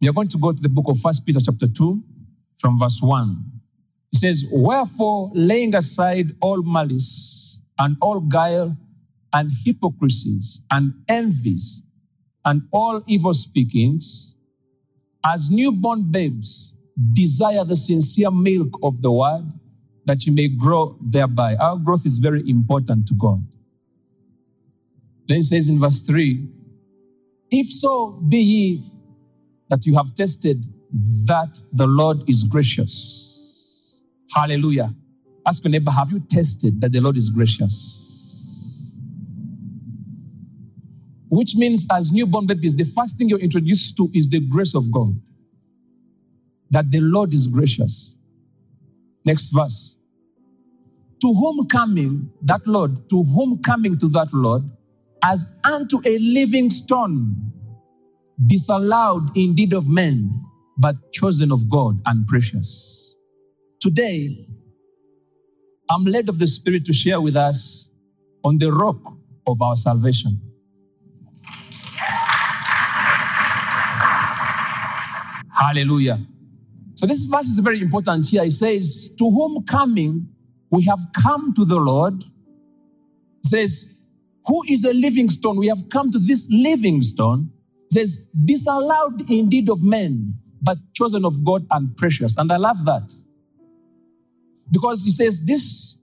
We are going to go to the book of First Peter chapter 2 from verse 1. It says, Wherefore, laying aside all malice and all guile and hypocrisies and envies and all evil speakings, as newborn babes, desire the sincere milk of the word that you may grow thereby. Our growth is very important to God. Then it says in verse 3 If so be ye that you have tested that the Lord is gracious. Hallelujah. Ask your neighbor, have you tested that the Lord is gracious? Which means, as newborn babies, the first thing you're introduced to is the grace of God. That the Lord is gracious. Next verse. To whom coming, that Lord, to whom coming to that Lord, as unto a living stone, disallowed indeed of men, but chosen of God and precious. Today, I'm led of the Spirit to share with us on the rock of our salvation. Hallelujah. So this verse is very important here. It says, To whom coming we have come to the Lord. It says, Who is a living stone? We have come to this living stone. Says, disallowed indeed of men, but chosen of God and precious. And I love that. Because he says, This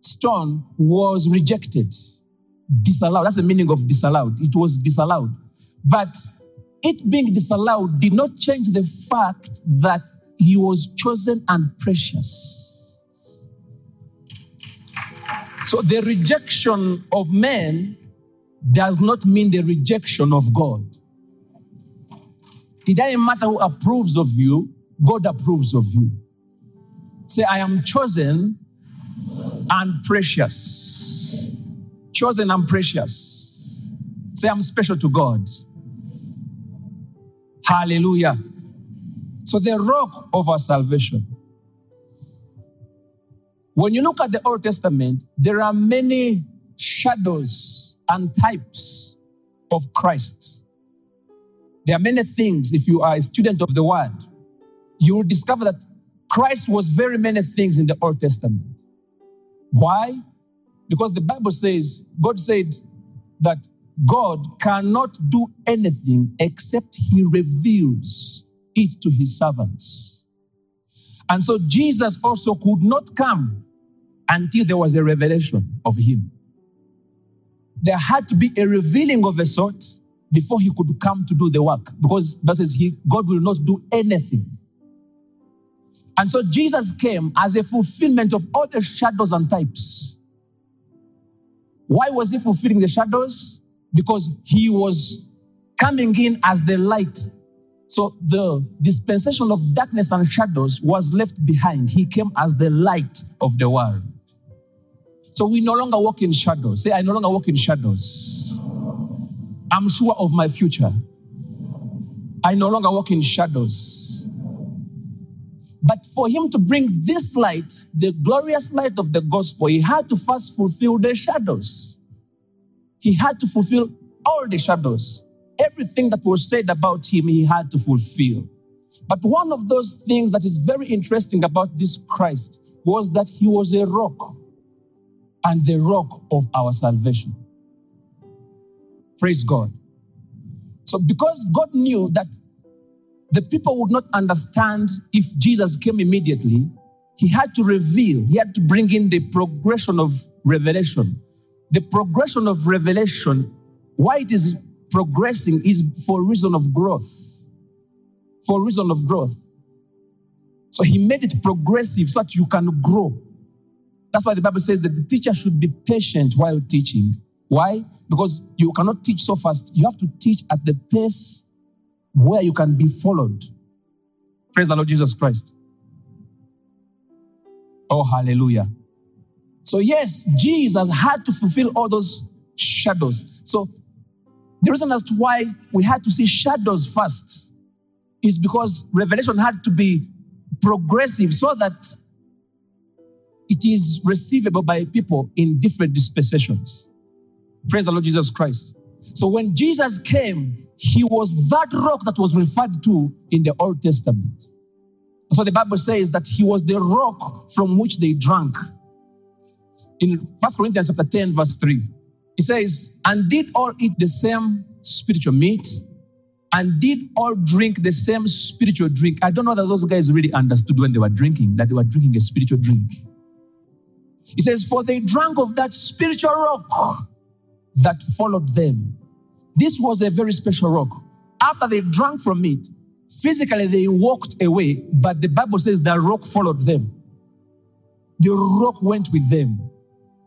stone was rejected, disallowed. That's the meaning of disallowed. It was disallowed. But it being disallowed did not change the fact that he was chosen and precious. So the rejection of men does not mean the rejection of God. It doesn't matter who approves of you, God approves of you. Say, I am chosen and precious. Chosen and precious. Say, I'm special to God. Hallelujah. So, the rock of our salvation. When you look at the Old Testament, there are many shadows and types of Christ. There are many things, if you are a student of the word, you will discover that Christ was very many things in the Old Testament. Why? Because the Bible says, God said that God cannot do anything except He reveals it to His servants. And so Jesus also could not come until there was a revelation of Him. There had to be a revealing of a sort before He could come to do the work. Because that says he, God will not do anything. And so Jesus came as a fulfillment of all the shadows and types. Why was He fulfilling the shadows? because he was coming in as the light. So the dispensation of darkness and shadows was left behind. He came as the light of the world. So we no longer walk in shadows. Say, I no longer walk in shadows. I'm sure of my future. I no longer walk in shadows. But for him to bring this light, the glorious light of the gospel, he had to first fulfill the shadows he had to fulfill all the shadows. Everything that was said about him, he had to fulfill. But one of those things that is very interesting about this Christ was that he was a rock and the rock of our salvation. Praise God. So, because God knew that the people would not understand if Jesus came immediately, he had to reveal, he had to bring in the progression of revelation the progression of revelation, why it is progressing is for reason of growth. For reason of growth. So he made it progressive so that you can grow. That's why the Bible says that the teacher should be patient while teaching. Why? Because you cannot teach so fast. You have to teach at the pace where you can be followed. Praise the Lord Jesus Christ. Oh, hallelujah. So, yes, Jesus had to fulfill all those shadows. So, the reason as to why we had to see shadows first is because revelation had to be progressive so that it is receivable by people in different dispensations. Praise the Lord Jesus Christ. So when Jesus came, he was that rock that was referred to in the Old Testament. So the Bible says that he was the rock from which they drank. In 1 Corinthians chapter 10, verse 3, it says, And did all eat the same spiritual meat? And did all drink the same spiritual drink? I don't know that those guys really understood when they were drinking, that they were drinking a spiritual drink. He says, For they drank of that spiritual rock that followed them. This was a very special rock. After they drank from it, physically they walked away, but the Bible says the rock followed them. The rock went with them.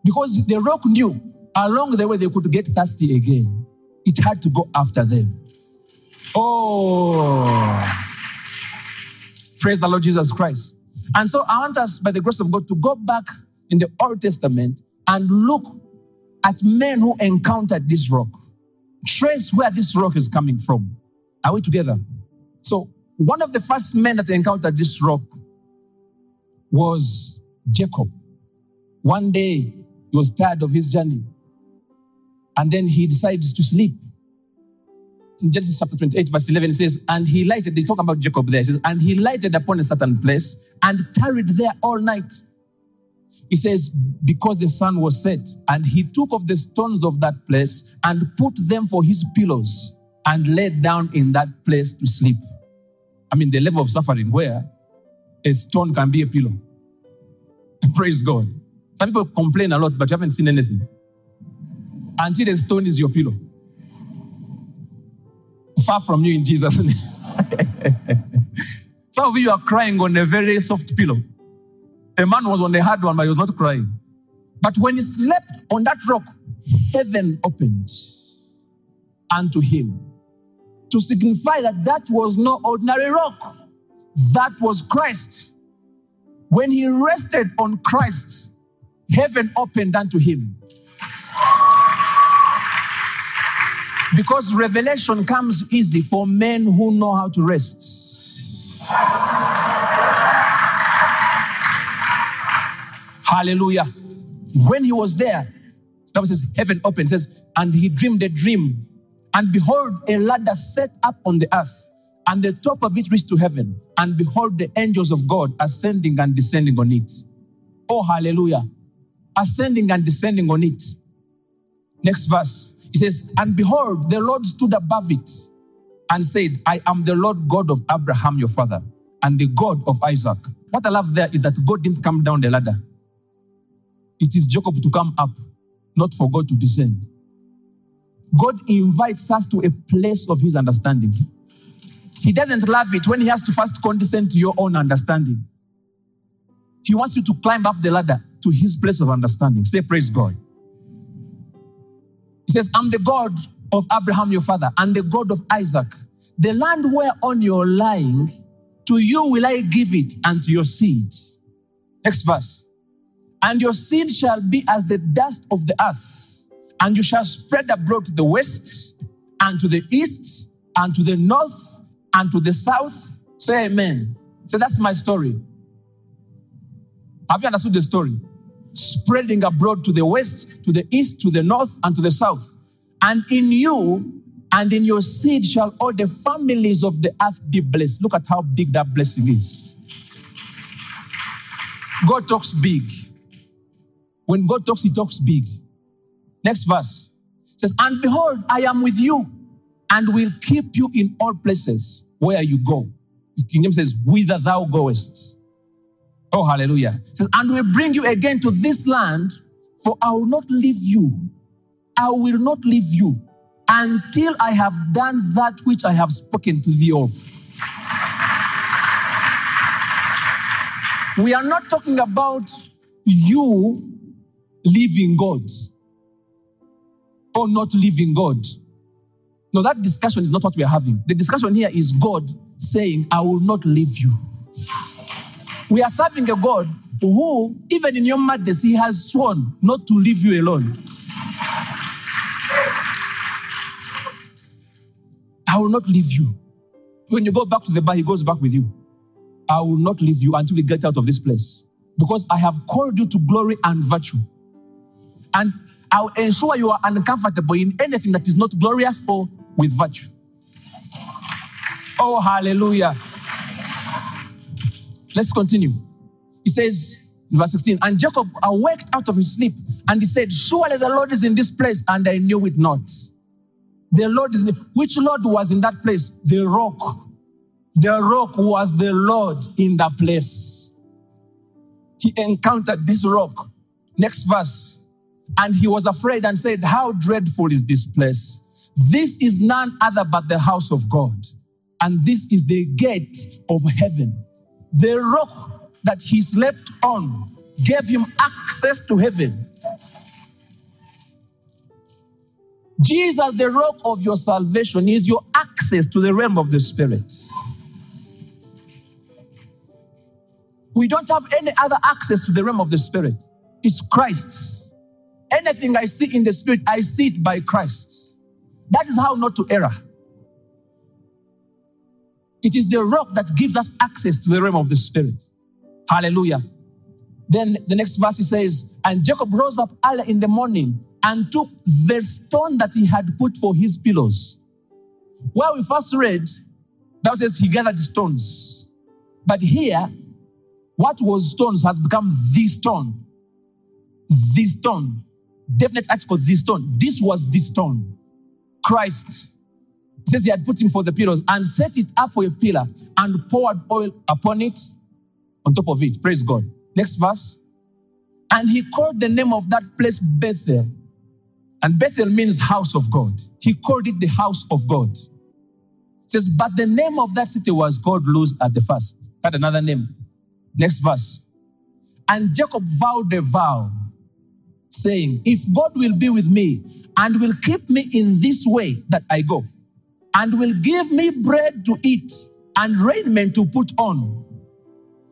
Because the rock knew along the way they could get thirsty again. It had to go after them. Oh, praise the Lord Jesus Christ. And so I want us, by the grace of God, to go back in the Old Testament and look at men who encountered this rock. Trace where this rock is coming from. Are we together? So, one of the first men that encountered this rock was Jacob. One day, he was tired of his journey. And then he decides to sleep. In Genesis chapter 28, verse 11, it says, And he lighted, they talk about Jacob there. It says, And he lighted upon a certain place and tarried there all night. He says, Because the sun was set, and he took of the stones of that place and put them for his pillows and laid down in that place to sleep. I mean, the level of suffering where a stone can be a pillow. Praise God. Some people complain a lot, but you haven't seen anything. Until the stone is your pillow. Far from you in Jesus' name. Some of you are crying on a very soft pillow. A man was on a hard one, but he was not crying. But when he slept on that rock, heaven opened unto him to signify that that was no ordinary rock. That was Christ. When he rested on Christ, heaven opened unto him. Because revelation comes easy for men who know how to rest. Hallelujah. When he was there, the Bible says, heaven opened, says, and he dreamed a dream. And behold, a ladder set up on the earth, and the top of it reached to heaven. And behold, the angels of God ascending and descending on it. Oh, hallelujah. Ascending and descending on it. Next verse. He says, And behold, the Lord stood above it and said, I am the Lord God of Abraham, your father, and the God of Isaac. What I love there is that God didn't come down the ladder. It is Jacob to come up, not for God to descend. God invites us to a place of his understanding. He doesn't love it when he has to first condescend to your own understanding. He wants you to climb up the ladder to his place of understanding. Say, Praise God. He says, I'm the God of Abraham, your father, and the God of Isaac. The land whereon you're lying, to you will I give it, and to your seed. Next verse. And your seed shall be as the dust of the earth, and you shall spread abroad to the west, and to the east, and to the north, and to the south. Say amen. So that's my story. Have you understood the story? Spreading abroad to the west, to the east, to the north, and to the south. And in you and in your seed shall all the families of the earth be blessed. Look at how big that blessing is. God talks big. When God talks, He talks big. Next verse says, And behold, I am with you and will keep you in all places where you go. King James says, Whither thou goest. Oh, hallelujah. It says, And will bring you again to this land, for I will not leave you. I will not leave you until I have done that which I have spoken to thee of. We are not talking about you leaving God or not leaving God. No, that discussion is not what we are having. The discussion here is God saying, I will not leave you. We are serving a God who, even in your madness, He has sworn not to leave you alone. I will not leave you. When you go back to the bar, He goes back with you. I will not leave you until we get out of this place. Because I have called you to glory and virtue. And I'll ensure you are uncomfortable in anything that is not glorious or with virtue. Oh, hallelujah. Let's continue. He says in verse 16, and Jacob awaked out of his sleep and he said, Surely the Lord is in this place, and I knew it not. The Lord is, which Lord was in that place? The rock. The rock was the Lord in that place. He encountered this rock. Next verse. And he was afraid and said, How dreadful is this place? This is none other but the house of God. And this is the gate of heaven. The rock that he slept on gave him access to heaven. Jesus, the rock of your salvation, is your access to the realm of the Spirit. We don't have any other access to the realm of the Spirit. It's Christ. Anything I see in the Spirit, I see it by Christ. That is how not to error. It is the rock that gives us access to the realm of the Spirit. Hallelujah. Then the next verse he says, And Jacob rose up early in the morning and took the stone that he had put for his pillows. Where we first read, that says he gathered stones. But here, what was stones has become the stone. The stone. Definite article, the stone. This was the stone. Christ says he had put him for the pillars and set it up for a pillar and poured oil upon it on top of it. Praise God. Next verse. And he called the name of that place Bethel. And Bethel means house of God. He called it the house of God. It says, but the name of that city was God Luz at the first. Had another name. Next verse. And Jacob vowed a vow, saying, If God will be with me and will keep me in this way that I go, and will give me bread to eat and raiment to put on,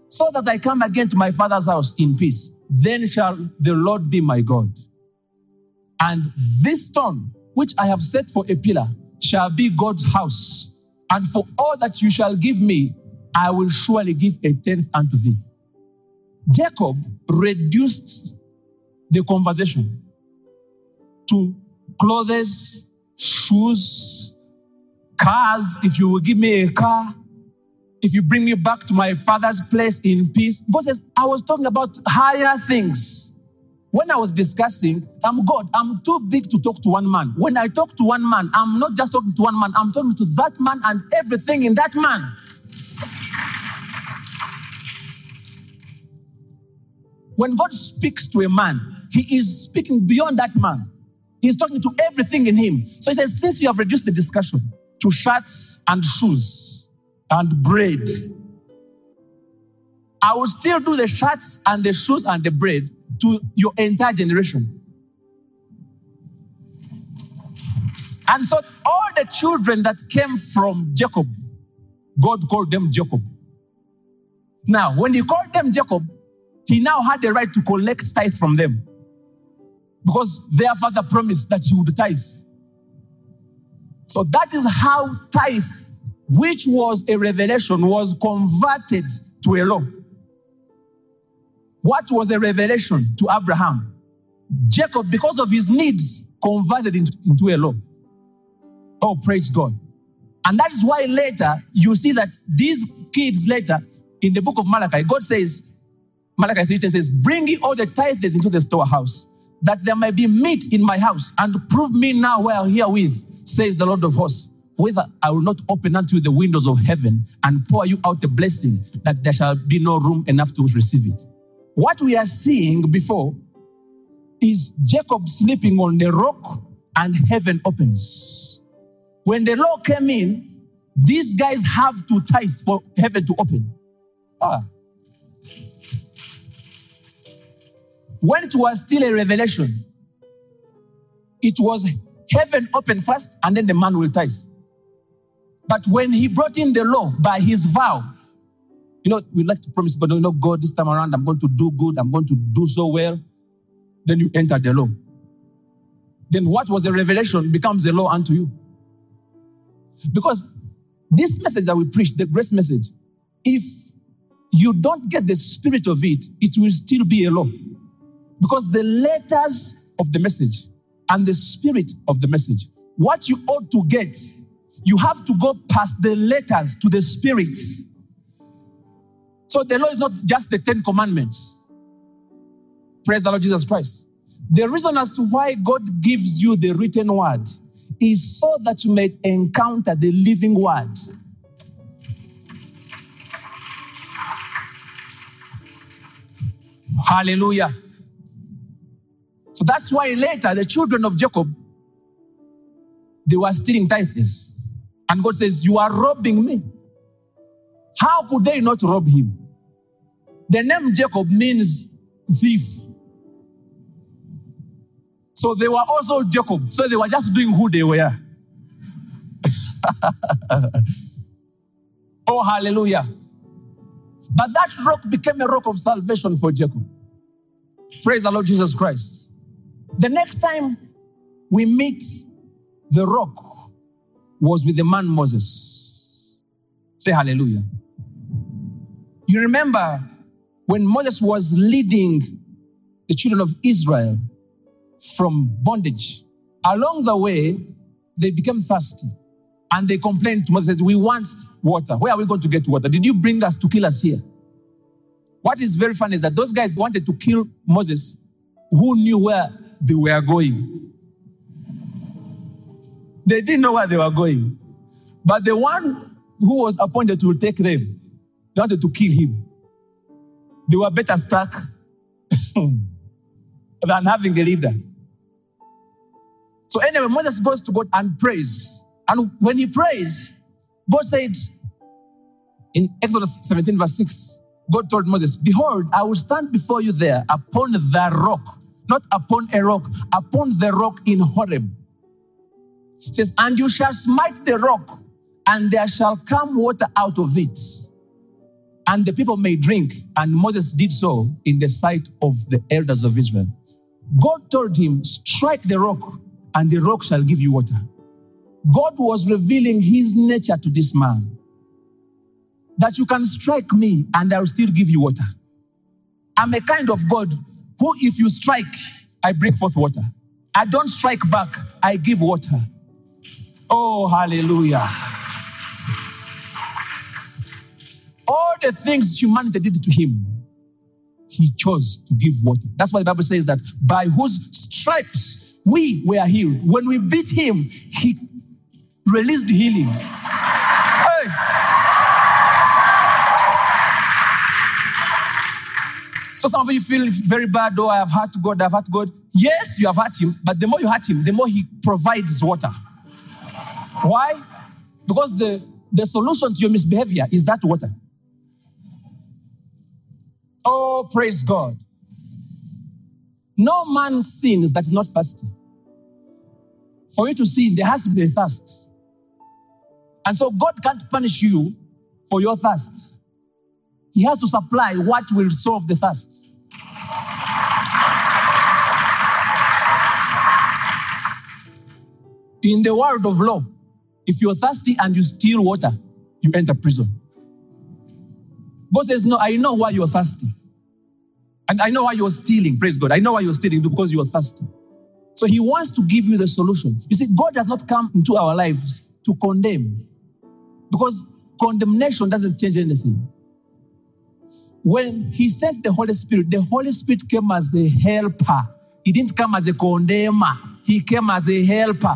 so that I come again to my father's house in peace, then shall the Lord be my God. And this stone, which I have set for a pillar, shall be God's house. And for all that you shall give me, I will surely give a tenth unto thee. Jacob reduced the conversation to clothes, shoes, cars. If you will give me a car, if you bring me back to my father's place in peace. God says, I was talking about higher things. When I was discussing, I'm God, I'm too big to talk to one man. When I talk to one man, I'm not just talking to one man, I'm talking to that man and everything in that man. When God speaks to a man, he is speaking beyond that man. He's talking to everything in him. So he says, since you have reduced the discussion to shirts and shoes and bread, I will still do the shirts and the shoes and the bread to your entire generation. And so all the children that came from Jacob, God called them Jacob. Now, when he called them Jacob, he now had the right to collect tithe from them because their father promised that he would tithe. So that is how tithe, which was a revelation, was converted to a law. What was a revelation to Abraham? Jacob, because of his needs, converted into, into a law. Oh, praise God. And that is why later you see that these kids later in the book of Malachi, God says, Malachi 3 says, Bring all the tithes into the storehouse, that there may be meat in my house, and prove me now where herewith, says the Lord of hosts, whether I will not open unto you the windows of heaven and pour you out the blessing, that there shall be no room enough to receive it. What we are seeing before is Jacob sleeping on the rock and heaven opens. When the law came in, these guys have to tithe for heaven to open. Ah. When it was still a revelation, it was heaven open first and then the man will tithe. But when he brought in the law by his vow, you know, we like to promise God, you know, God, this time around, I'm going to do good, I'm going to do so well. Then you enter the law. Then what was a revelation becomes a law unto you. Because this message that we preach, the grace message, if you don't get the spirit of it, it will still be a law. Because the letters of the message and the spirit of the message, what you ought to get You have to go past the letters to the spirit. So the law is not just the Ten Commandments. Praise the Lord Jesus Christ. The reason as to why God gives you the written word is so that you may encounter the living word. Hallelujah. So that's why later the children of Jacob they were stealing tithes. And God says, You are robbing me. How could they not rob him? The name Jacob means thief. So they were also Jacob. So they were just doing who they were. oh, hallelujah. But that rock became a rock of salvation for Jacob. Praise the Lord Jesus Christ. The next time we meet the rock was with the man Moses. Say hallelujah. You remember when Moses was leading the children of Israel from bondage, along the way, they became thirsty and they complained to Moses, We want water. Where are we going to get water? Did you bring us to kill us here? What is very funny is that those guys wanted to kill Moses who knew where they were going. They didn't know where they were going. But the one who was appointed to take them, wanted to kill him. They were better stuck than having a leader. So, anyway, Moses goes to God and prays. And when he prays, God said in Exodus 17, verse 6, God told Moses, Behold, I will stand before you there upon the rock, not upon a rock, upon the rock in Horeb. It says, And you shall smite the rock, and there shall come water out of it, and the people may drink. And Moses did so in the sight of the elders of Israel. God told him, Strike the rock, and the rock shall give you water. God was revealing his nature to this man that you can strike me and I will still give you water. I'm a kind of God who, if you strike, I bring forth water. I don't strike back, I give water. Oh, hallelujah. All the things humanity did to him, he chose to give water. That's why the Bible says that by whose stripes we were healed. When we beat him, he released healing. So some of you feel very bad, oh, I have hurt God, I've hurt God. Yes, you have hurt him, but the more you hurt him, the more he provides water. Why? Because the, the solution to your misbehavior is that water. Oh, praise God. No man sins that is not thirsty. For you to sin, there has to be a thirst. And so God can't punish you for your thirst. He has to supply what will solve the thirst. In the world of law, if you're thirsty and you steal water, you enter prison. God says, No, I know why you're thirsty. And I know why you're stealing. Praise God. I know why you're stealing because you're thirsty. So he wants to give you the solution. You see, God does not come into our lives to condemn because condemnation doesn't change anything. When he sent the Holy Spirit, the Holy Spirit came as the helper. He didn't come as a condemner, he came as a helper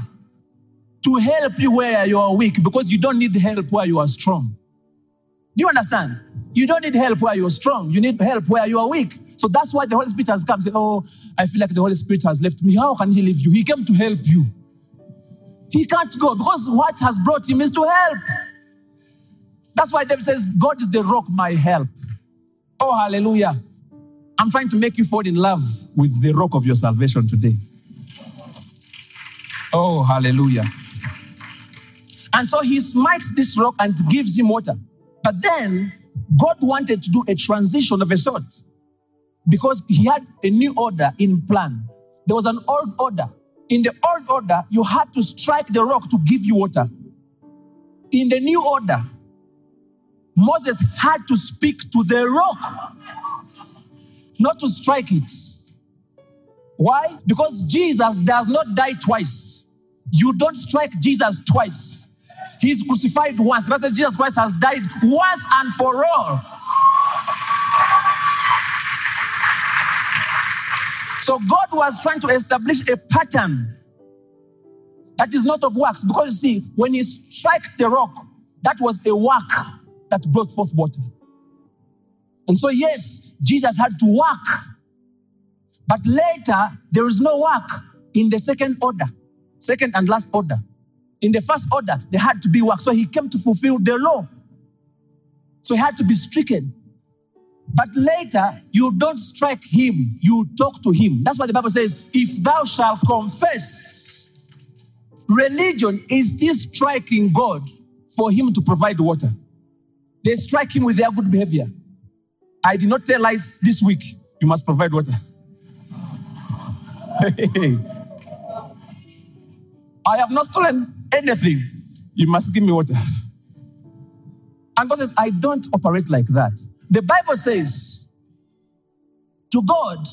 to help you where you are weak because you don't need help where you are strong. Do you understand? You don't need help where you're strong. You need help where you are weak. So that's why the Holy Spirit has come. Say, oh, I feel like the Holy Spirit has left me. How can He leave you? He came to help you. He can't go because what has brought him is to help. That's why David says, God is the rock, my help. Oh, hallelujah. I'm trying to make you fall in love with the rock of your salvation today. Oh, hallelujah. And so he smites this rock and gives him water. But then God wanted to do a transition of a sort because he had a new order in plan. There was an old order. In the old order, you had to strike the rock to give you water. In the new order, Moses had to speak to the rock, not to strike it. Why? Because Jesus does not die twice. You don't strike Jesus twice. He's crucified once. The says Jesus Christ has died once and for all. So God was trying to establish a pattern that is not of works. Because you see, when he struck the rock, that was a work that brought forth water. And so, yes, Jesus had to work. But later, there is no work in the second order, second and last order. In the first order, there had to be work. So he came to fulfill the law. So he had to be stricken. But later, you don't strike him, you talk to him. That's why the Bible says, if thou shalt confess, religion is still striking God for him to provide water. They strike him with their good behavior. I did not tell lies this week. You must provide water. I have not stolen anything. You must give me water. And God says, I don't operate like that. The Bible says, to God,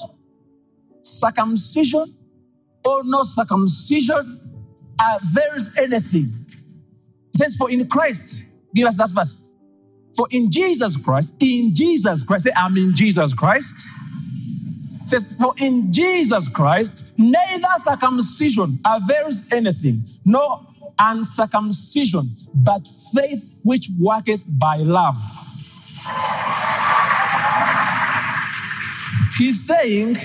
circumcision or no circumcision avails anything. It says, For in Christ, give us that verse. For in Jesus Christ, in Jesus Christ, say, I'm in Jesus Christ. It says, For in Jesus Christ, neither circumcision avails anything, nor uncircumcision, but faith which worketh by love. He's saying,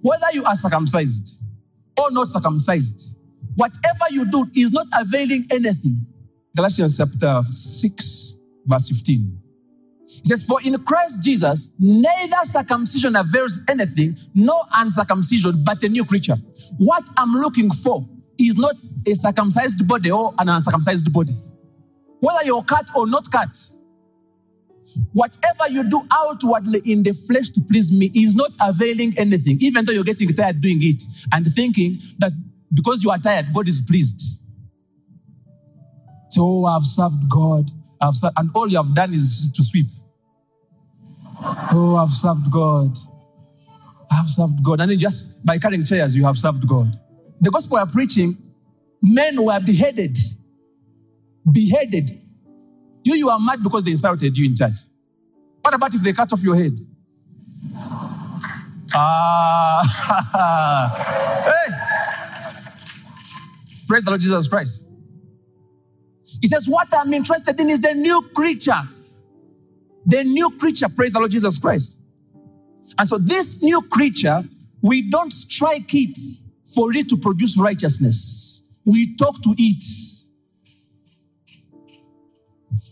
whether you are circumcised or not circumcised, whatever you do is not availing anything. Galatians chapter 6, verse 15. It says, For in Christ Jesus, neither circumcision avails anything, nor uncircumcision, but a new creature. What I'm looking for is not a circumcised body or an uncircumcised body. Whether you're cut or not cut, whatever you do outwardly in the flesh to please me is not availing anything, even though you're getting tired doing it and thinking that because you are tired, God is pleased. So, I've served God, I've served, and all you have done is to sweep. Oh, I've served God. I've served God. And just by carrying chairs, you have served God. The gospel we are preaching, men were beheaded. Beheaded. You, you are mad because they insulted you in church. What about if they cut off your head? Ah, hey. Praise the Lord Jesus Christ. He says, What I'm interested in is the new creature. The new creature, praise the Lord Jesus Christ. And so, this new creature, we don't strike it for it to produce righteousness, we talk to it.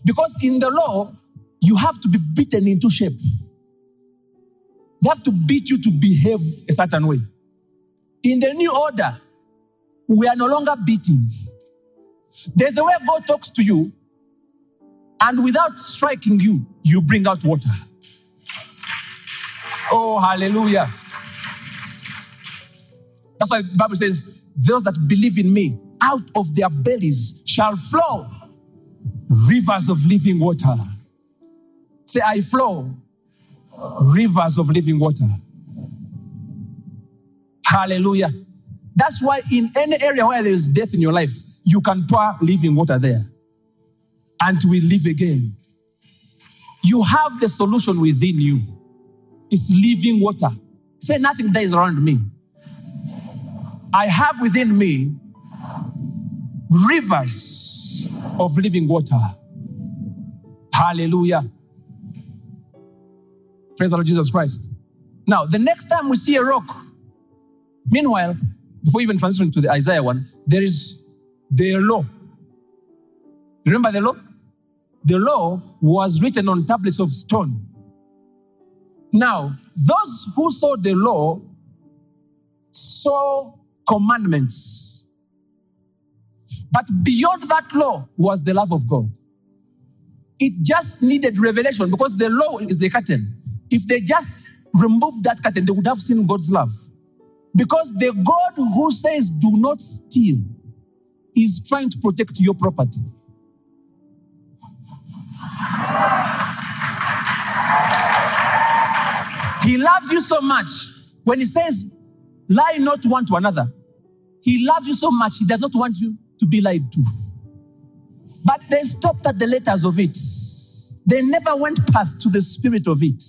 Because in the law, you have to be beaten into shape. They have to beat you to behave a certain way. In the new order, we are no longer beating. There's a way God talks to you, and without striking you, you bring out water. Oh, hallelujah. That's why the Bible says, Those that believe in me, out of their bellies shall flow rivers of living water. Say, I flow rivers of living water. Hallelujah. That's why, in any area where there is death in your life, you can pour living water there and we live again. You have the solution within you. It's living water. Say, nothing dies around me. I have within me rivers of living water. Hallelujah. Praise the Lord Jesus Christ. Now, the next time we see a rock, meanwhile, before even transitioning to the Isaiah one, there is the law. Remember the law? The law was written on tablets of stone. Now, those who saw the law saw commandments. But beyond that law was the love of God. It just needed revelation because the law is the curtain. If they just removed that curtain, they would have seen God's love. Because the God who says, do not steal, is trying to protect your property. He loves you so much. When he says, lie not one to another, he loves you so much, he does not want you to be lied to. But they stopped at the letters of it. They never went past to the spirit of it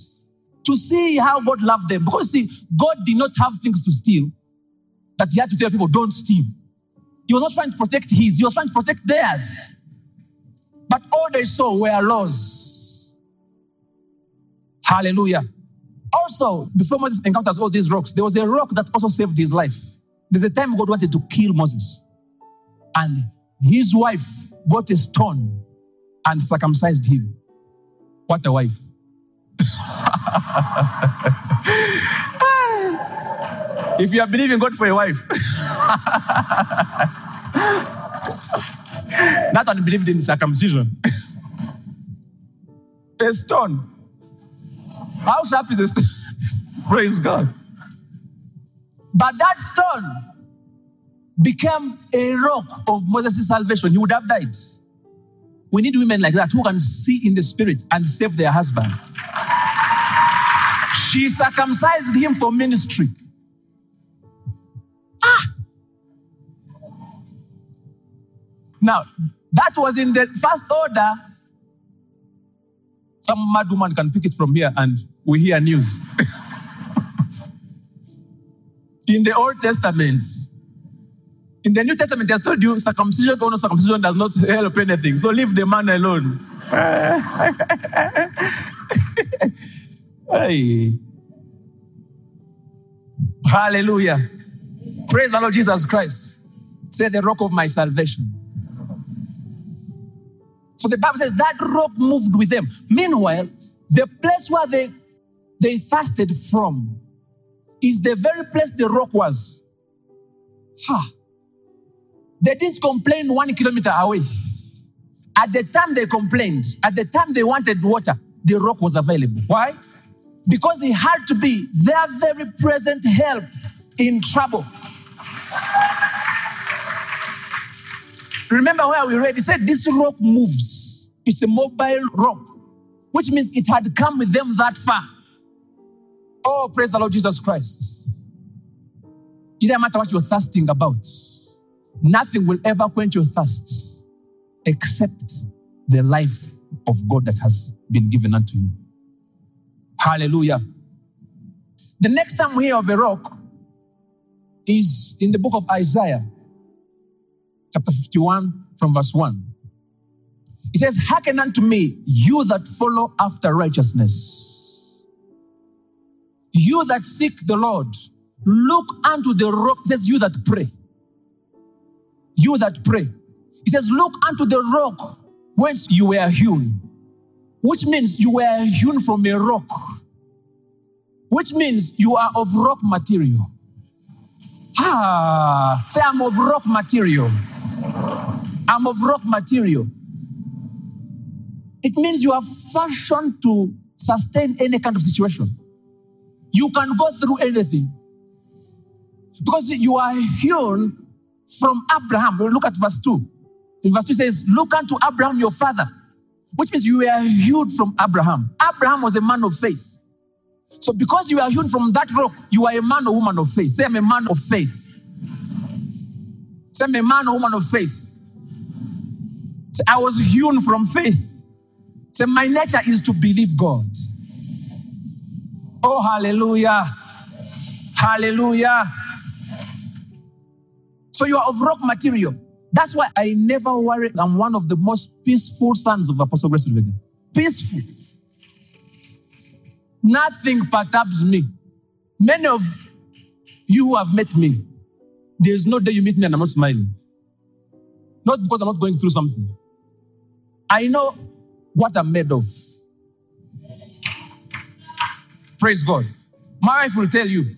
to see how God loved them. Because see, God did not have things to steal that he had to tell people, don't steal. He was not trying to protect his, he was trying to protect theirs. But all they saw were laws. Hallelujah. Also, before Moses encounters all these rocks, there was a rock that also saved his life. There's a time God wanted to kill Moses, and his wife got a stone and circumcised him. What a wife. Ah. if you are believing God for a wife, not only believed in circumcision, a stone. How sharp is a stone? Praise God. But that stone became a rock of Moses' salvation. He would have died. We need women like that who can see in the spirit and save their husband. She circumcised him for ministry. Now, that was in the first order. Some mad woman can pick it from here and we hear news. in the Old Testament, in the New Testament, has told you circumcision or no circumcision does not help anything. So leave the man alone. hey. Hallelujah. Praise the Lord Jesus Christ. Say the rock of my salvation. So the Bible says that rock moved with them. Meanwhile, the place where they, they fasted from is the very place the rock was. Ha. They didn't complain one kilometer away. At the time they complained, at the time they wanted water, the rock was available. Why? Because it had to be their very present help in trouble. Remember where we read? It said this rock moves. It's a mobile rock, which means it had come with them that far. Oh, praise the Lord Jesus Christ. It doesn't matter what you're thirsting about, nothing will ever quench your thirst except the life of God that has been given unto you. Hallelujah. The next time we hear of a rock is in the book of Isaiah, chapter 51, from verse 1. It says, Hearken unto me, you that follow after righteousness. You that seek the Lord, look unto the rock. It says, You that pray. You that pray. It says, Look unto the rock whence you were hewn, which means you were hewn from a rock, which means you are of rock material. Ah, say, I'm of rock material. I'm of rock material. It means you are fashioned to sustain any kind of situation. You can go through anything. Because you are hewn from Abraham. Look at verse 2. In verse 2 says, Look unto Abraham your father, which means you were hewn from Abraham. Abraham was a man of faith. So because you are hewn from that rock, you are a man or woman of faith. Say, I'm a man of faith. Say, I'm a man or woman of faith. I was hewn from faith. Say, my nature is to believe God. Oh, hallelujah. Hallelujah. So you are of rock material. That's why I never worry. I'm one of the most peaceful sons of Apostle Grace Lubega. Peaceful. Nothing perturbs me. Many of you who have met me, there's no day you meet me and I'm not smiling. Not because I'm not going through something. I know what I'm made of. Praise God. My wife will tell you,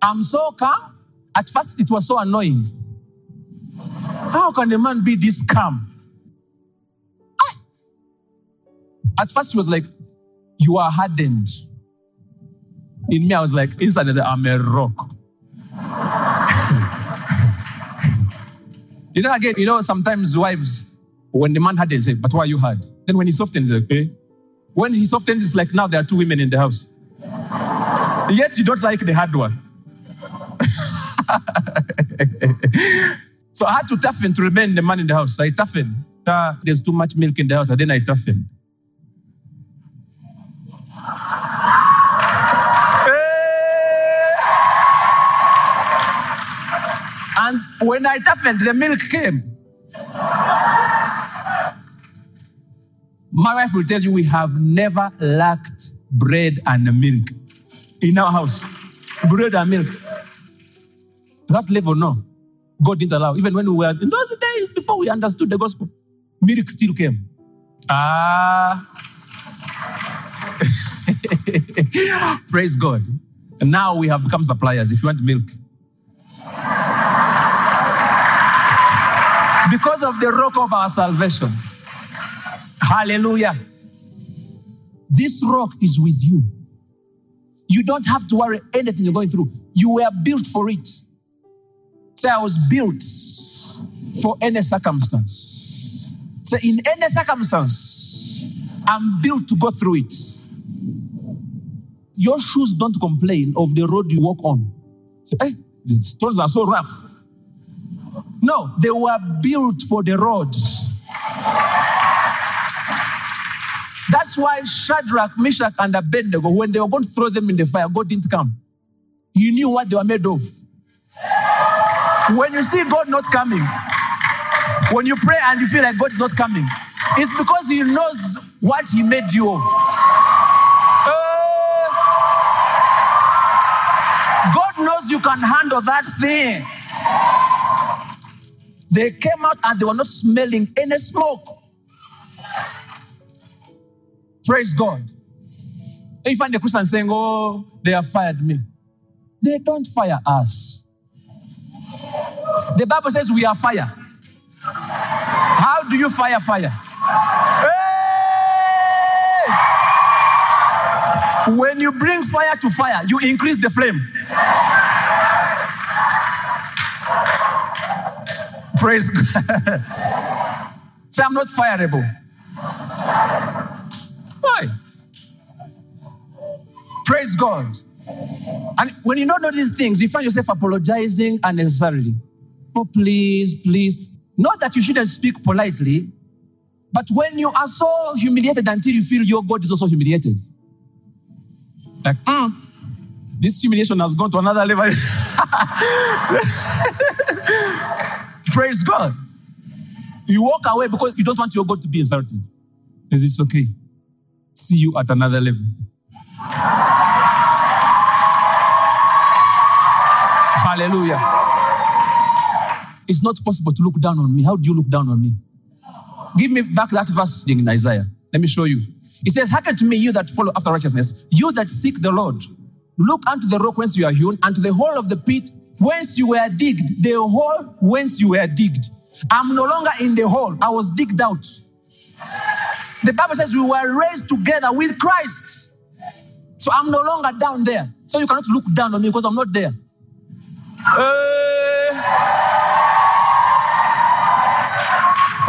I'm so calm. At first, it was so annoying. How can a man be this calm? Ah. At first, she was like, You are hardened. In me, I was like, Inside, I'm a rock. you know, again, you know, sometimes wives, when the man hardens, say, But why you hard? Then when he softens, he's like, okay. When he softens, it's like now there are two women in the house. Yet you don't like the hard one. so I had to toughen to remain the man in the house. I toughen. uh, there's too much milk in the house. And then I toughened. And when I toughened, the milk came. My wife will tell you we have never lacked bread and milk in our house. Bread and milk. That level, no. God didn't allow. Even when we were in those days before we understood the gospel, milk still came. Ah. Praise God. And now we have become suppliers if you want milk. Because of the rock of our salvation. Hallelujah. This rock is with you. You don't have to worry anything you're going through. You were built for it. Say, I was built for any circumstance. Say, in any circumstance, I'm built to go through it. Your shoes don't complain of the road you walk on. Say, hey, the stones are so rough. No, they were built for the road. That's why Shadrach, Meshach, and Abednego, when they were going to throw them in the fire, God didn't come. He knew what they were made of. When you see God not coming, when you pray and you feel like God is not coming, it's because He knows what He made you of. Uh, God knows you can handle that thing. They came out and they were not smelling any smoke. Praise God. And you find the Christian saying, Oh, they have fired me. They don't fire us. The Bible says we are fire. How do you fire fire? Hey! When you bring fire to fire, you increase the flame. Praise God. Say, I'm not fireable. Praise God. And when you don't know these things, you find yourself apologizing unnecessarily. Oh, please, please. Not that you shouldn't speak politely, but when you are so humiliated until you feel your God is also humiliated. Like, mm, this humiliation has gone to another level. Praise God. You walk away because you don't want your God to be insulted. Because it's okay. See you at another level. Hallelujah. It's not possible to look down on me. How do you look down on me? Give me back that verse in Isaiah. Let me show you. It says, Hearken to me, you that follow after righteousness, you that seek the Lord. Look unto the rock whence you are hewn, and to the hole of the pit whence you were digged. The hole whence you were digged. I'm no longer in the hole, I was digged out. The Bible says we were raised together with Christ. So I'm no longer down there. So you cannot look down on me because I'm not there. Uh,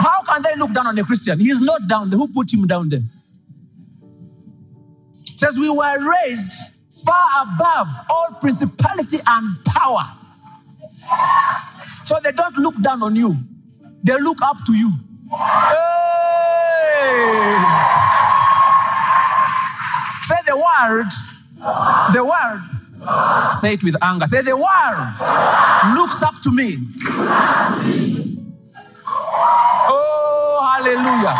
how can they look down on a Christian? He is not down there. Who put him down there? It says we were raised far above all principality and power. So they don't look down on you, they look up to you. Hey! Say the word, the word. Say it with anger. Say the word looks up to me. Oh, hallelujah.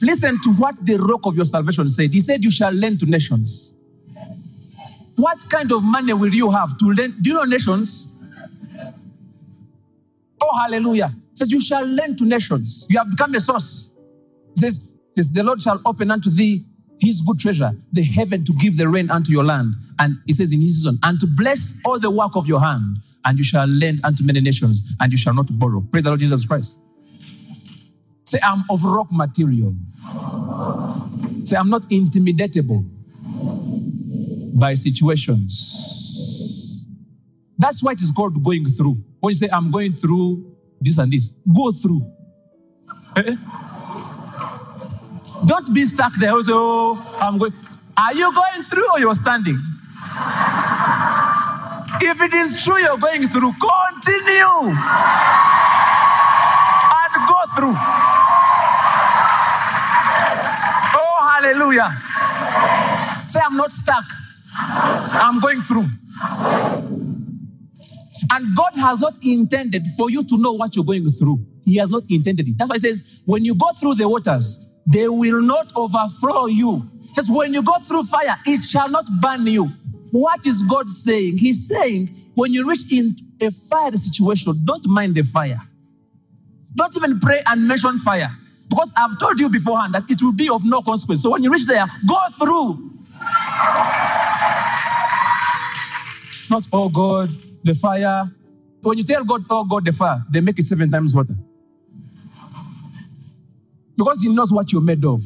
Listen to what the rock of your salvation said. He said, You shall lend to nations. What kind of money will you have to lend? Do you know nations? Oh, hallelujah. Says, You shall lend to nations. You have become a source. Says, The Lord shall open unto thee his good treasure, the heaven to give the rain unto your land. And he says in his season, and to bless all the work of your hand, and you shall lend unto many nations, and you shall not borrow. Praise the Lord Jesus Christ. Say, I'm of rock material. Say, I'm not intimidatable by situations. That's why it is called going through. When you say, I'm going through this and this, go through. Eh? Don't be stuck there. Also, oh, I'm going. Are you going through or you're standing? If it is true you're going through, continue and go through. Oh, hallelujah. Say, I'm not stuck, I'm going through. And God has not intended for you to know what you're going through. He has not intended it. That's why He says, when you go through the waters, they will not overflow you. Just when you go through fire, it shall not burn you. What is God saying? He's saying, when you reach into a fire situation, don't mind the fire. Don't even pray and mention fire. Because I've told you beforehand that it will be of no consequence. So when you reach there, go through. Not, oh God, the fire. When you tell God, oh God, the fire, they make it seven times water. Because He knows what you're made of.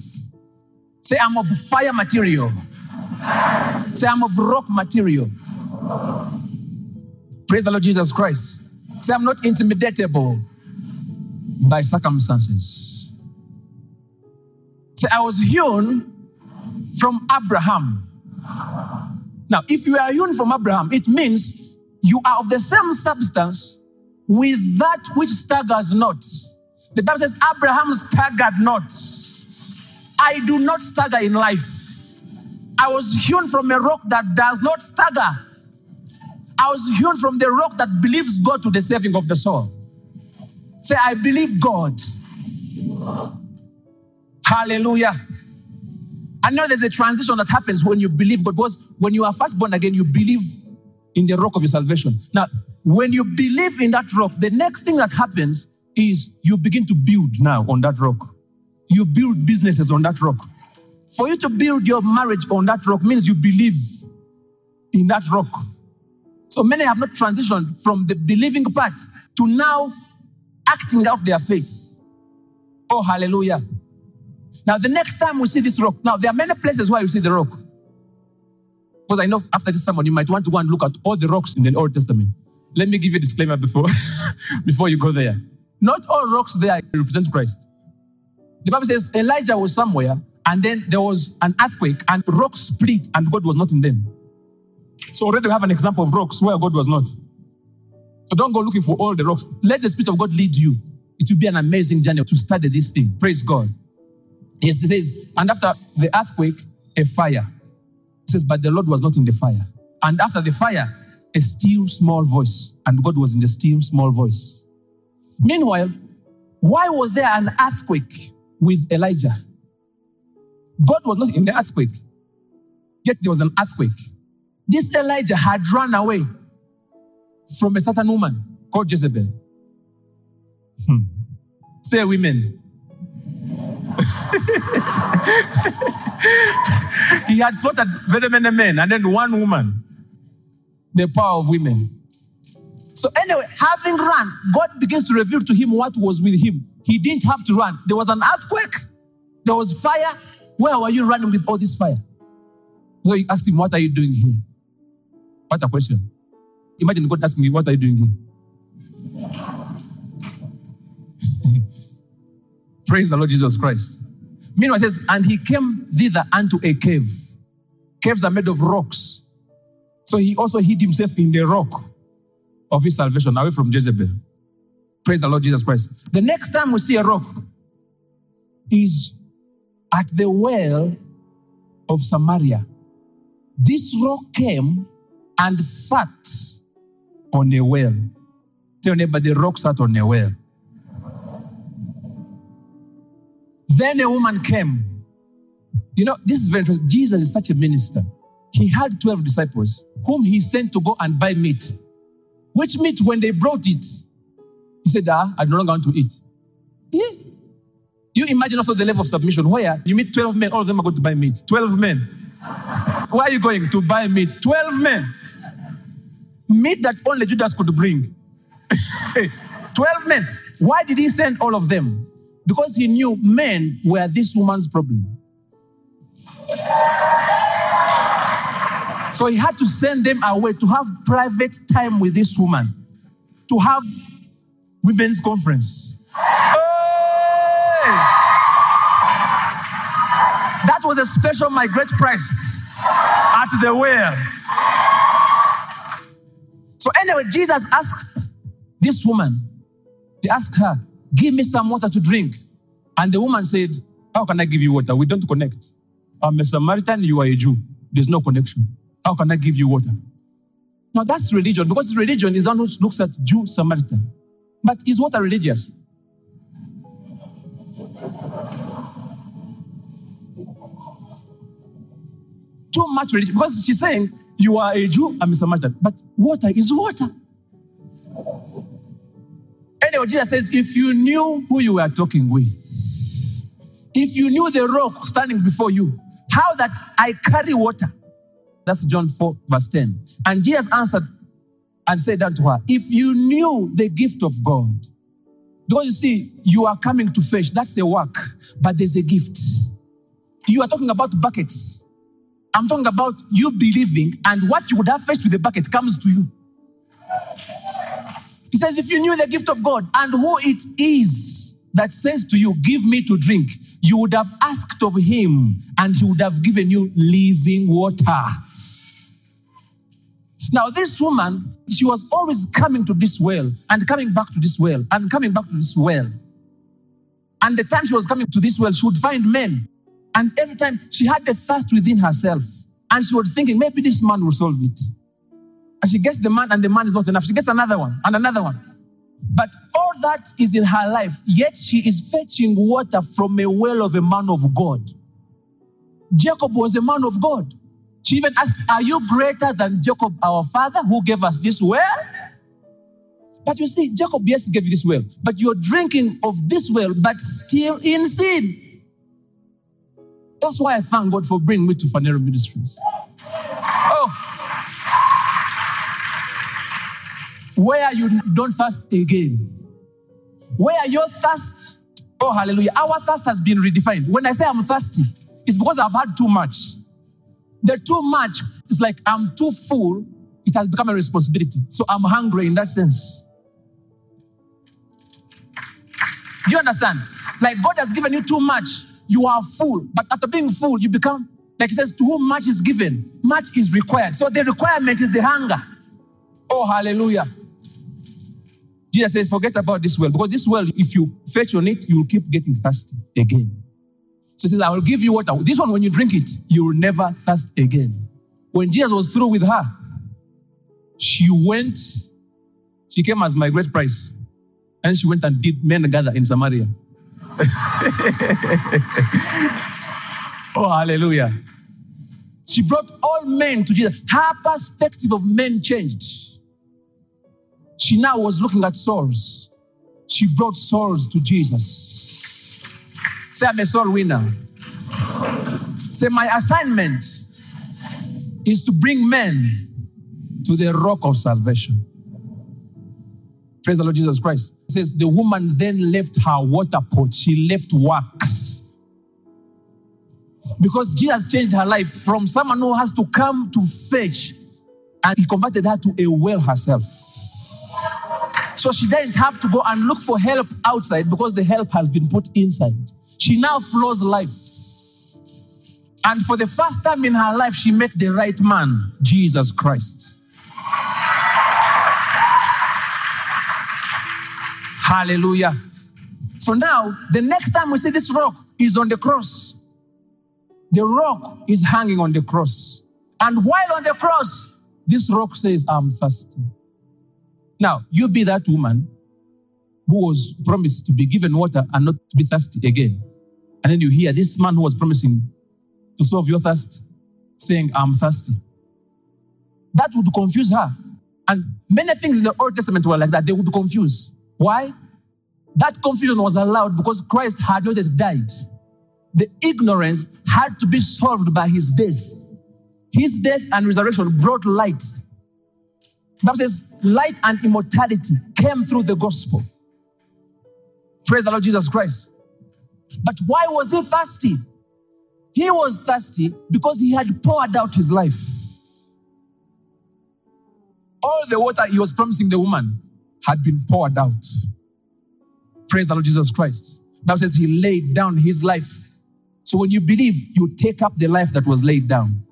Say, I'm of fire material. Say, I'm of rock material. Praise the Lord Jesus Christ. Say, I'm not intimidatable by circumstances. Say, I was hewn from Abraham. Now, if you are hewn from Abraham, it means you are of the same substance with that which staggers not. The Bible says, Abraham staggered not. I do not stagger in life. I was hewn from a rock that does not stagger. I was hewn from the rock that believes God to the saving of the soul. Say, I believe God. Hallelujah. I know there's a transition that happens when you believe God, because when you are first born again, you believe in the rock of your salvation. Now, when you believe in that rock, the next thing that happens is you begin to build now on that rock. You build businesses on that rock. For you to build your marriage on that rock means you believe in that rock. So many have not transitioned from the believing part to now acting out their faith. Oh, hallelujah. Now, the next time we see this rock, now there are many places where you see the rock. Because I know after this sermon, you might want to go and look at all the rocks in the Old Testament. Let me give you a disclaimer before, before you go there. Not all rocks there represent Christ. The Bible says Elijah was somewhere, and then there was an earthquake, and rocks split, and God was not in them. So already we have an example of rocks where God was not. So don't go looking for all the rocks. Let the Spirit of God lead you. It will be an amazing journey to study this thing. Praise God. Yes, it says, and after the earthquake, a fire. It says, but the Lord was not in the fire. And after the fire, a still small voice. And God was in the still small voice. Meanwhile, why was there an earthquake with Elijah? God was not in the earthquake, yet there was an earthquake. This Elijah had run away from a certain woman called Jezebel. Hmm. Say women. he had slaughtered very many men and then one woman. The power of women. So, anyway, having run, God begins to reveal to him what was with him. He didn't have to run. There was an earthquake, there was fire. Where were you running with all this fire? So he asked him, What are you doing here? What a question. Imagine God asking me, What are you doing here? Praise the Lord Jesus Christ. Meanwhile, says, And he came thither unto a cave. Caves are made of rocks. So he also hid himself in the rock of his salvation away from Jezebel. Praise the Lord Jesus Christ. The next time we see a rock is at the well of Samaria. This rock came and sat on a well. Tell neighbor, the rock sat on a well. Then a woman came. You know, this is very interesting. Jesus is such a minister. He had 12 disciples whom he sent to go and buy meat. Which meat, when they brought it, he said, ah, I no longer want to eat. Yeah. You imagine also the level of submission where you meet 12 men, all of them are going to buy meat. 12 men. Where are you going to buy meat? 12 men. Meat that only Judas could bring. 12 men. Why did he send all of them? Because he knew men were this woman's problem. So he had to send them away to have private time with this woman, to have women's conference. Hey! That was a special my great price at the well. So anyway, Jesus asked this woman, he asked her, Give me some water to drink. And the woman said, How can I give you water? We don't connect. I'm a Samaritan, you are a Jew. There's no connection. How can I give you water? Now that's religion, because religion is not looks at Jew, Samaritan. But is water religious? Too much religion. Because she's saying, You are a Jew, I'm a Samaritan. But water is water. Anyway, Jesus says, If you knew who you were talking with, if you knew the rock standing before you, how that I carry water. That's John 4, verse 10. And Jesus answered and said unto her, If you knew the gift of God, because you see, you are coming to fetch, that's a work, but there's a gift. You are talking about buckets. I'm talking about you believing, and what you would have fetched with the bucket comes to you. He says, If you knew the gift of God and who it is that says to you, Give me to drink, you would have asked of him, and he would have given you living water. Now, this woman, she was always coming to this well and coming back to this well and coming back to this well. And the time she was coming to this well, she would find men. And every time she had the thirst within herself. And she was thinking, maybe this man will solve it. And she gets the man, and the man is not enough. She gets another one and another one. But all that is in her life, yet she is fetching water from a well of a man of God. Jacob was a man of God. She even asked, Are you greater than Jacob, our father, who gave us this well? But you see, Jacob, yes, gave you this well, but you're drinking of this well, but still in sin. That's why I thank God for bringing me to Phaneroo Ministries. Oh. Where are you don't fast again. Where are your thirst, oh, hallelujah, our thirst has been redefined. When I say I'm thirsty, it's because I've had too much. The too much is like I'm too full, it has become a responsibility. So I'm hungry in that sense. Do you understand? Like God has given you too much, you are full. But after being full, you become, like He says, to whom much is given, much is required. So the requirement is the hunger. Oh, hallelujah. Jesus said, forget about this well, because this well, if you fetch on it, you will keep getting thirsty again. So he says, I will give you water. This one, when you drink it, you will never thirst again. When Jesus was through with her, she went, she came as my great price. And she went and did men gather in Samaria. oh, hallelujah. She brought all men to Jesus. Her perspective of men changed. She now was looking at souls. She brought souls to Jesus. Say, I'm a soul winner. Say, my assignment is to bring men to the rock of salvation. Praise the Lord Jesus Christ. It says, the woman then left her water pot. She left works. Because Jesus changed her life from someone who has to come to fetch, and he converted her to a well herself. So she didn't have to go and look for help outside because the help has been put inside. She now flows life. And for the first time in her life, she met the right man, Jesus Christ. Hallelujah. So now, the next time we see this rock is on the cross. The rock is hanging on the cross. And while on the cross, this rock says, I'm thirsty. Now, you be that woman who was promised to be given water and not to be thirsty again. And then you hear this man who was promising to solve your thirst saying, I'm thirsty. That would confuse her. And many things in the Old Testament were like that. They would confuse. Why? That confusion was allowed because Christ had not yet died. The ignorance had to be solved by his death. His death and resurrection brought light. The Bible says, light and immortality came through the gospel. Praise the Lord Jesus Christ. But why was he thirsty? He was thirsty because he had poured out his life. All the water he was promising the woman had been poured out. Praise the Lord Jesus Christ. Now says he laid down his life. So when you believe, you take up the life that was laid down.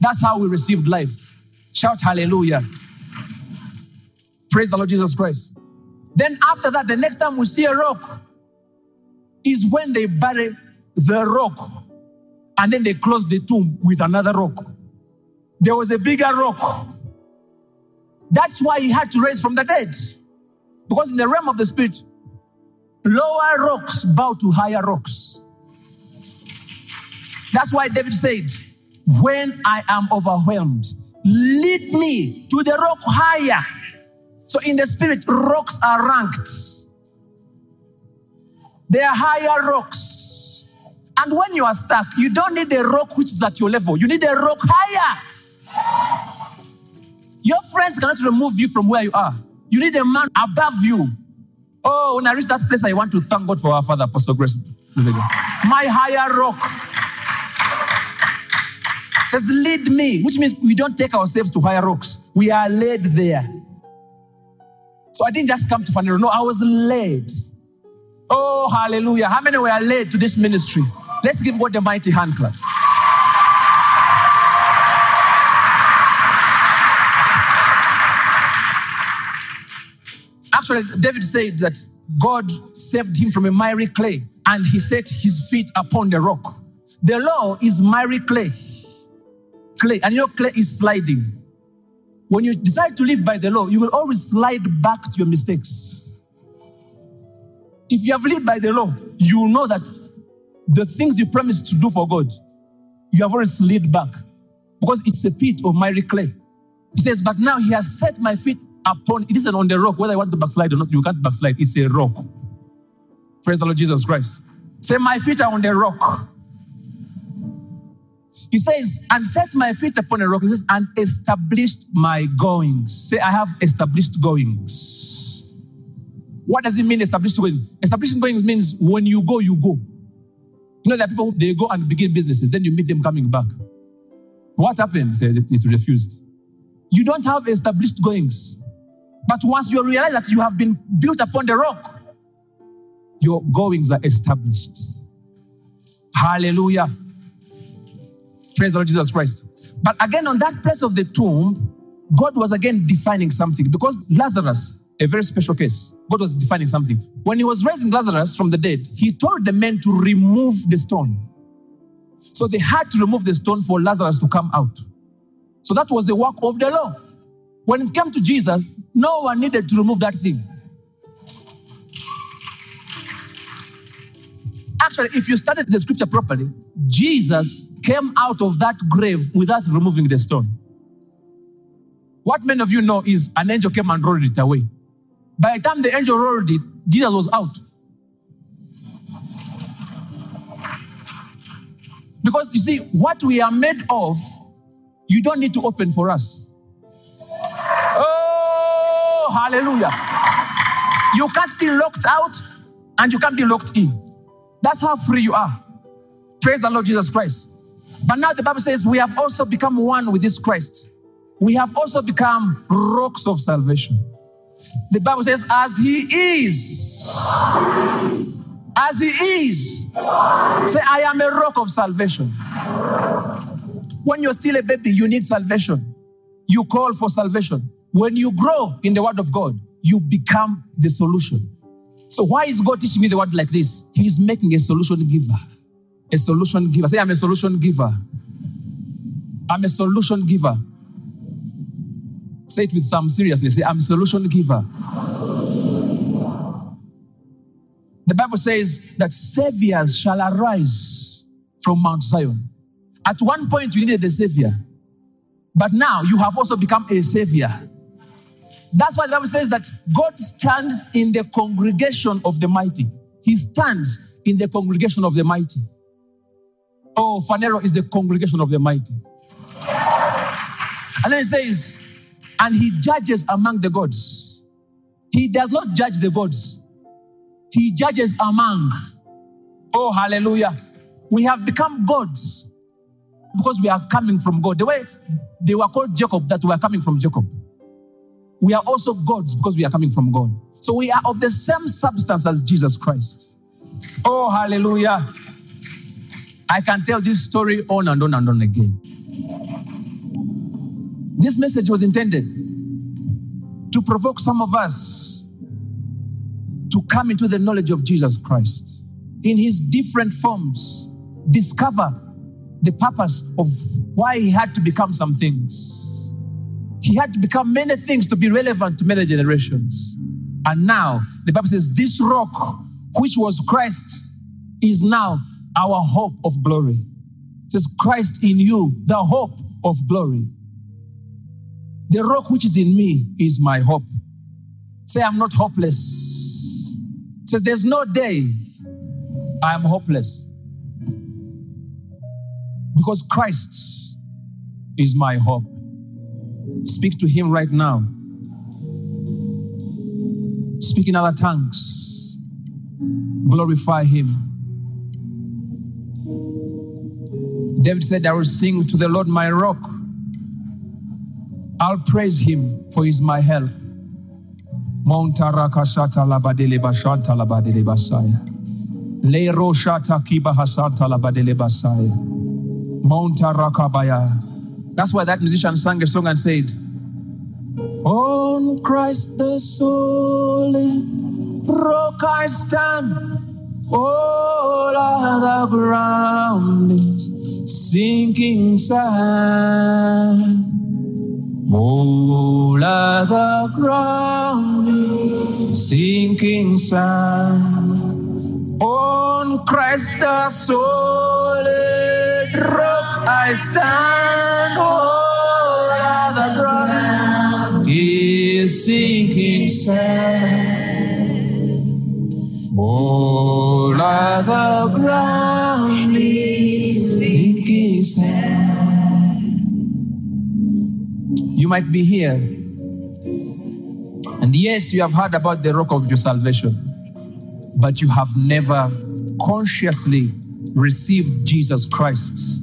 That's how we received life. Shout hallelujah. Praise the Lord Jesus Christ. Then after that, the next time we see a rock is when they bury the rock and then they close the tomb with another rock. There was a bigger rock. That's why he had to raise from the dead. Because in the realm of the spirit, lower rocks bow to higher rocks. That's why David said, When I am overwhelmed, lead me to the rock higher. So in the spirit, rocks are ranked. They are higher rocks. And when you are stuck, you don't need a rock which is at your level. You need a rock higher. Your friends cannot remove you from where you are. You need a man above you. Oh, when I reach that place, I want to thank God for our Father, Apostle Grace. My higher rock says, Lead me, which means we don't take ourselves to higher rocks. We are led there. So I didn't just come to Phaneroo. No, I was led. Oh, hallelujah. How many were led to this ministry? Let's give God the mighty hand clap. Actually, David said that God saved him from a miry clay and he set his feet upon the rock. The law is miry clay. Clay, and your clay is sliding. When you decide to live by the law, you will always slide back to your mistakes. If you have lived by the law, you know that the things you promised to do for God, you have already slid back because it's a pit of miry clay. He says, But now he has set my feet upon it isn't on the rock, whether I want to backslide or not, you can't backslide. It's a rock. Praise the Lord Jesus Christ. Say, My feet are on the rock. He says, and set my feet upon a rock. He says, and established my goings. Say, I have established goings. What does it mean, established goings? Established goings means when you go, you go. You know, there are people who they go and begin businesses, then you meet them coming back. What happened? Say, it refused. You don't have established goings. But once you realize that you have been built upon the rock, your goings are established. Hallelujah. Praise the Lord Jesus Christ. But again, on that place of the tomb, God was again defining something because Lazarus, a very special case, God was defining something. When he was raising Lazarus from the dead, he told the men to remove the stone. So they had to remove the stone for Lazarus to come out. So that was the work of the law. When it came to Jesus, no one needed to remove that thing. Actually, if you studied the scripture properly, Jesus came out of that grave without removing the stone. What many of you know is an angel came and rolled it away. By the time the angel rolled it, Jesus was out. Because you see, what we are made of, you don't need to open for us. Oh, hallelujah. You can't be locked out and you can't be locked in. That's how free you are. Praise the Lord Jesus Christ. But now the Bible says we have also become one with this Christ. We have also become rocks of salvation. The Bible says, as he is, as he is, say, I am a rock of salvation. When you're still a baby, you need salvation. You call for salvation. When you grow in the word of God, you become the solution. So, why is God teaching me the word like this? He's making a solution giver. A solution giver. Say, I'm a solution giver. I'm a solution giver. Say it with some seriousness. Say, I'm a solution giver. The Bible says that saviors shall arise from Mount Zion. At one point, you needed a savior, but now you have also become a savior. That's why the Bible says that God stands in the congregation of the mighty. He stands in the congregation of the mighty. Oh, Phaneroo is the congregation of the mighty. And then it says, and he judges among the gods. He does not judge the gods, he judges among. Oh, hallelujah. We have become gods because we are coming from God. The way they were called Jacob, that we are coming from Jacob. We are also gods because we are coming from God. So we are of the same substance as Jesus Christ. Oh, hallelujah. I can tell this story on and on and on again. This message was intended to provoke some of us to come into the knowledge of Jesus Christ in his different forms, discover the purpose of why he had to become some things. He had to become many things to be relevant to many generations. And now the Bible says, This rock, which was Christ, is now our hope of glory. It says, Christ in you, the hope of glory. The rock which is in me is my hope. Say, I'm not hopeless. It says, There's no day I am hopeless. Because Christ is my hope. Speak to Him right now. Speak in other tongues. Glorify Him. David said, I will sing to the Lord my rock. I'll praise him for he's my help. Montaraka shata labadele bashanta labadele basaya. Leiro shata kiba hasanta labadele basaya. Montaraka baya. That's why that musician sang a song and said, On Christ the solid rock I stand. All other ground is sinking sand. All other ground is sinking sand. On Christ the solid rock I stand. Sinking sand. Ground is sinking sand. You might be here, and yes, you have heard about the rock of your salvation, but you have never consciously received Jesus Christ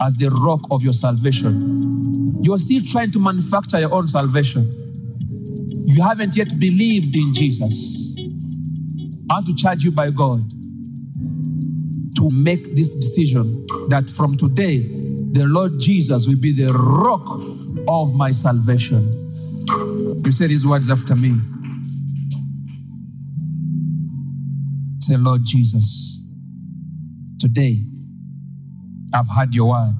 as the rock of your salvation. You are still trying to manufacture your own salvation. You haven't yet believed in Jesus. I want to charge you by God to make this decision that from today, the Lord Jesus will be the rock of my salvation. You say these words after me. Say, Lord Jesus, today I've heard your word.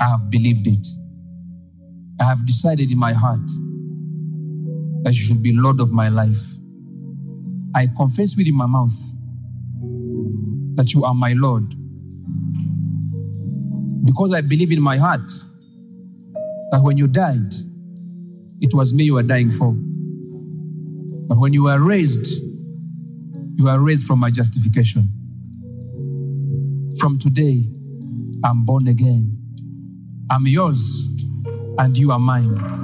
I have believed it. I have decided in my heart that you should be Lord of my life. I confess within my mouth that you are my Lord. Because I believe in my heart that when you died, it was me you were dying for. But when you were raised, you were raised from my justification. From today, I'm born again. I'm yours and you are mine.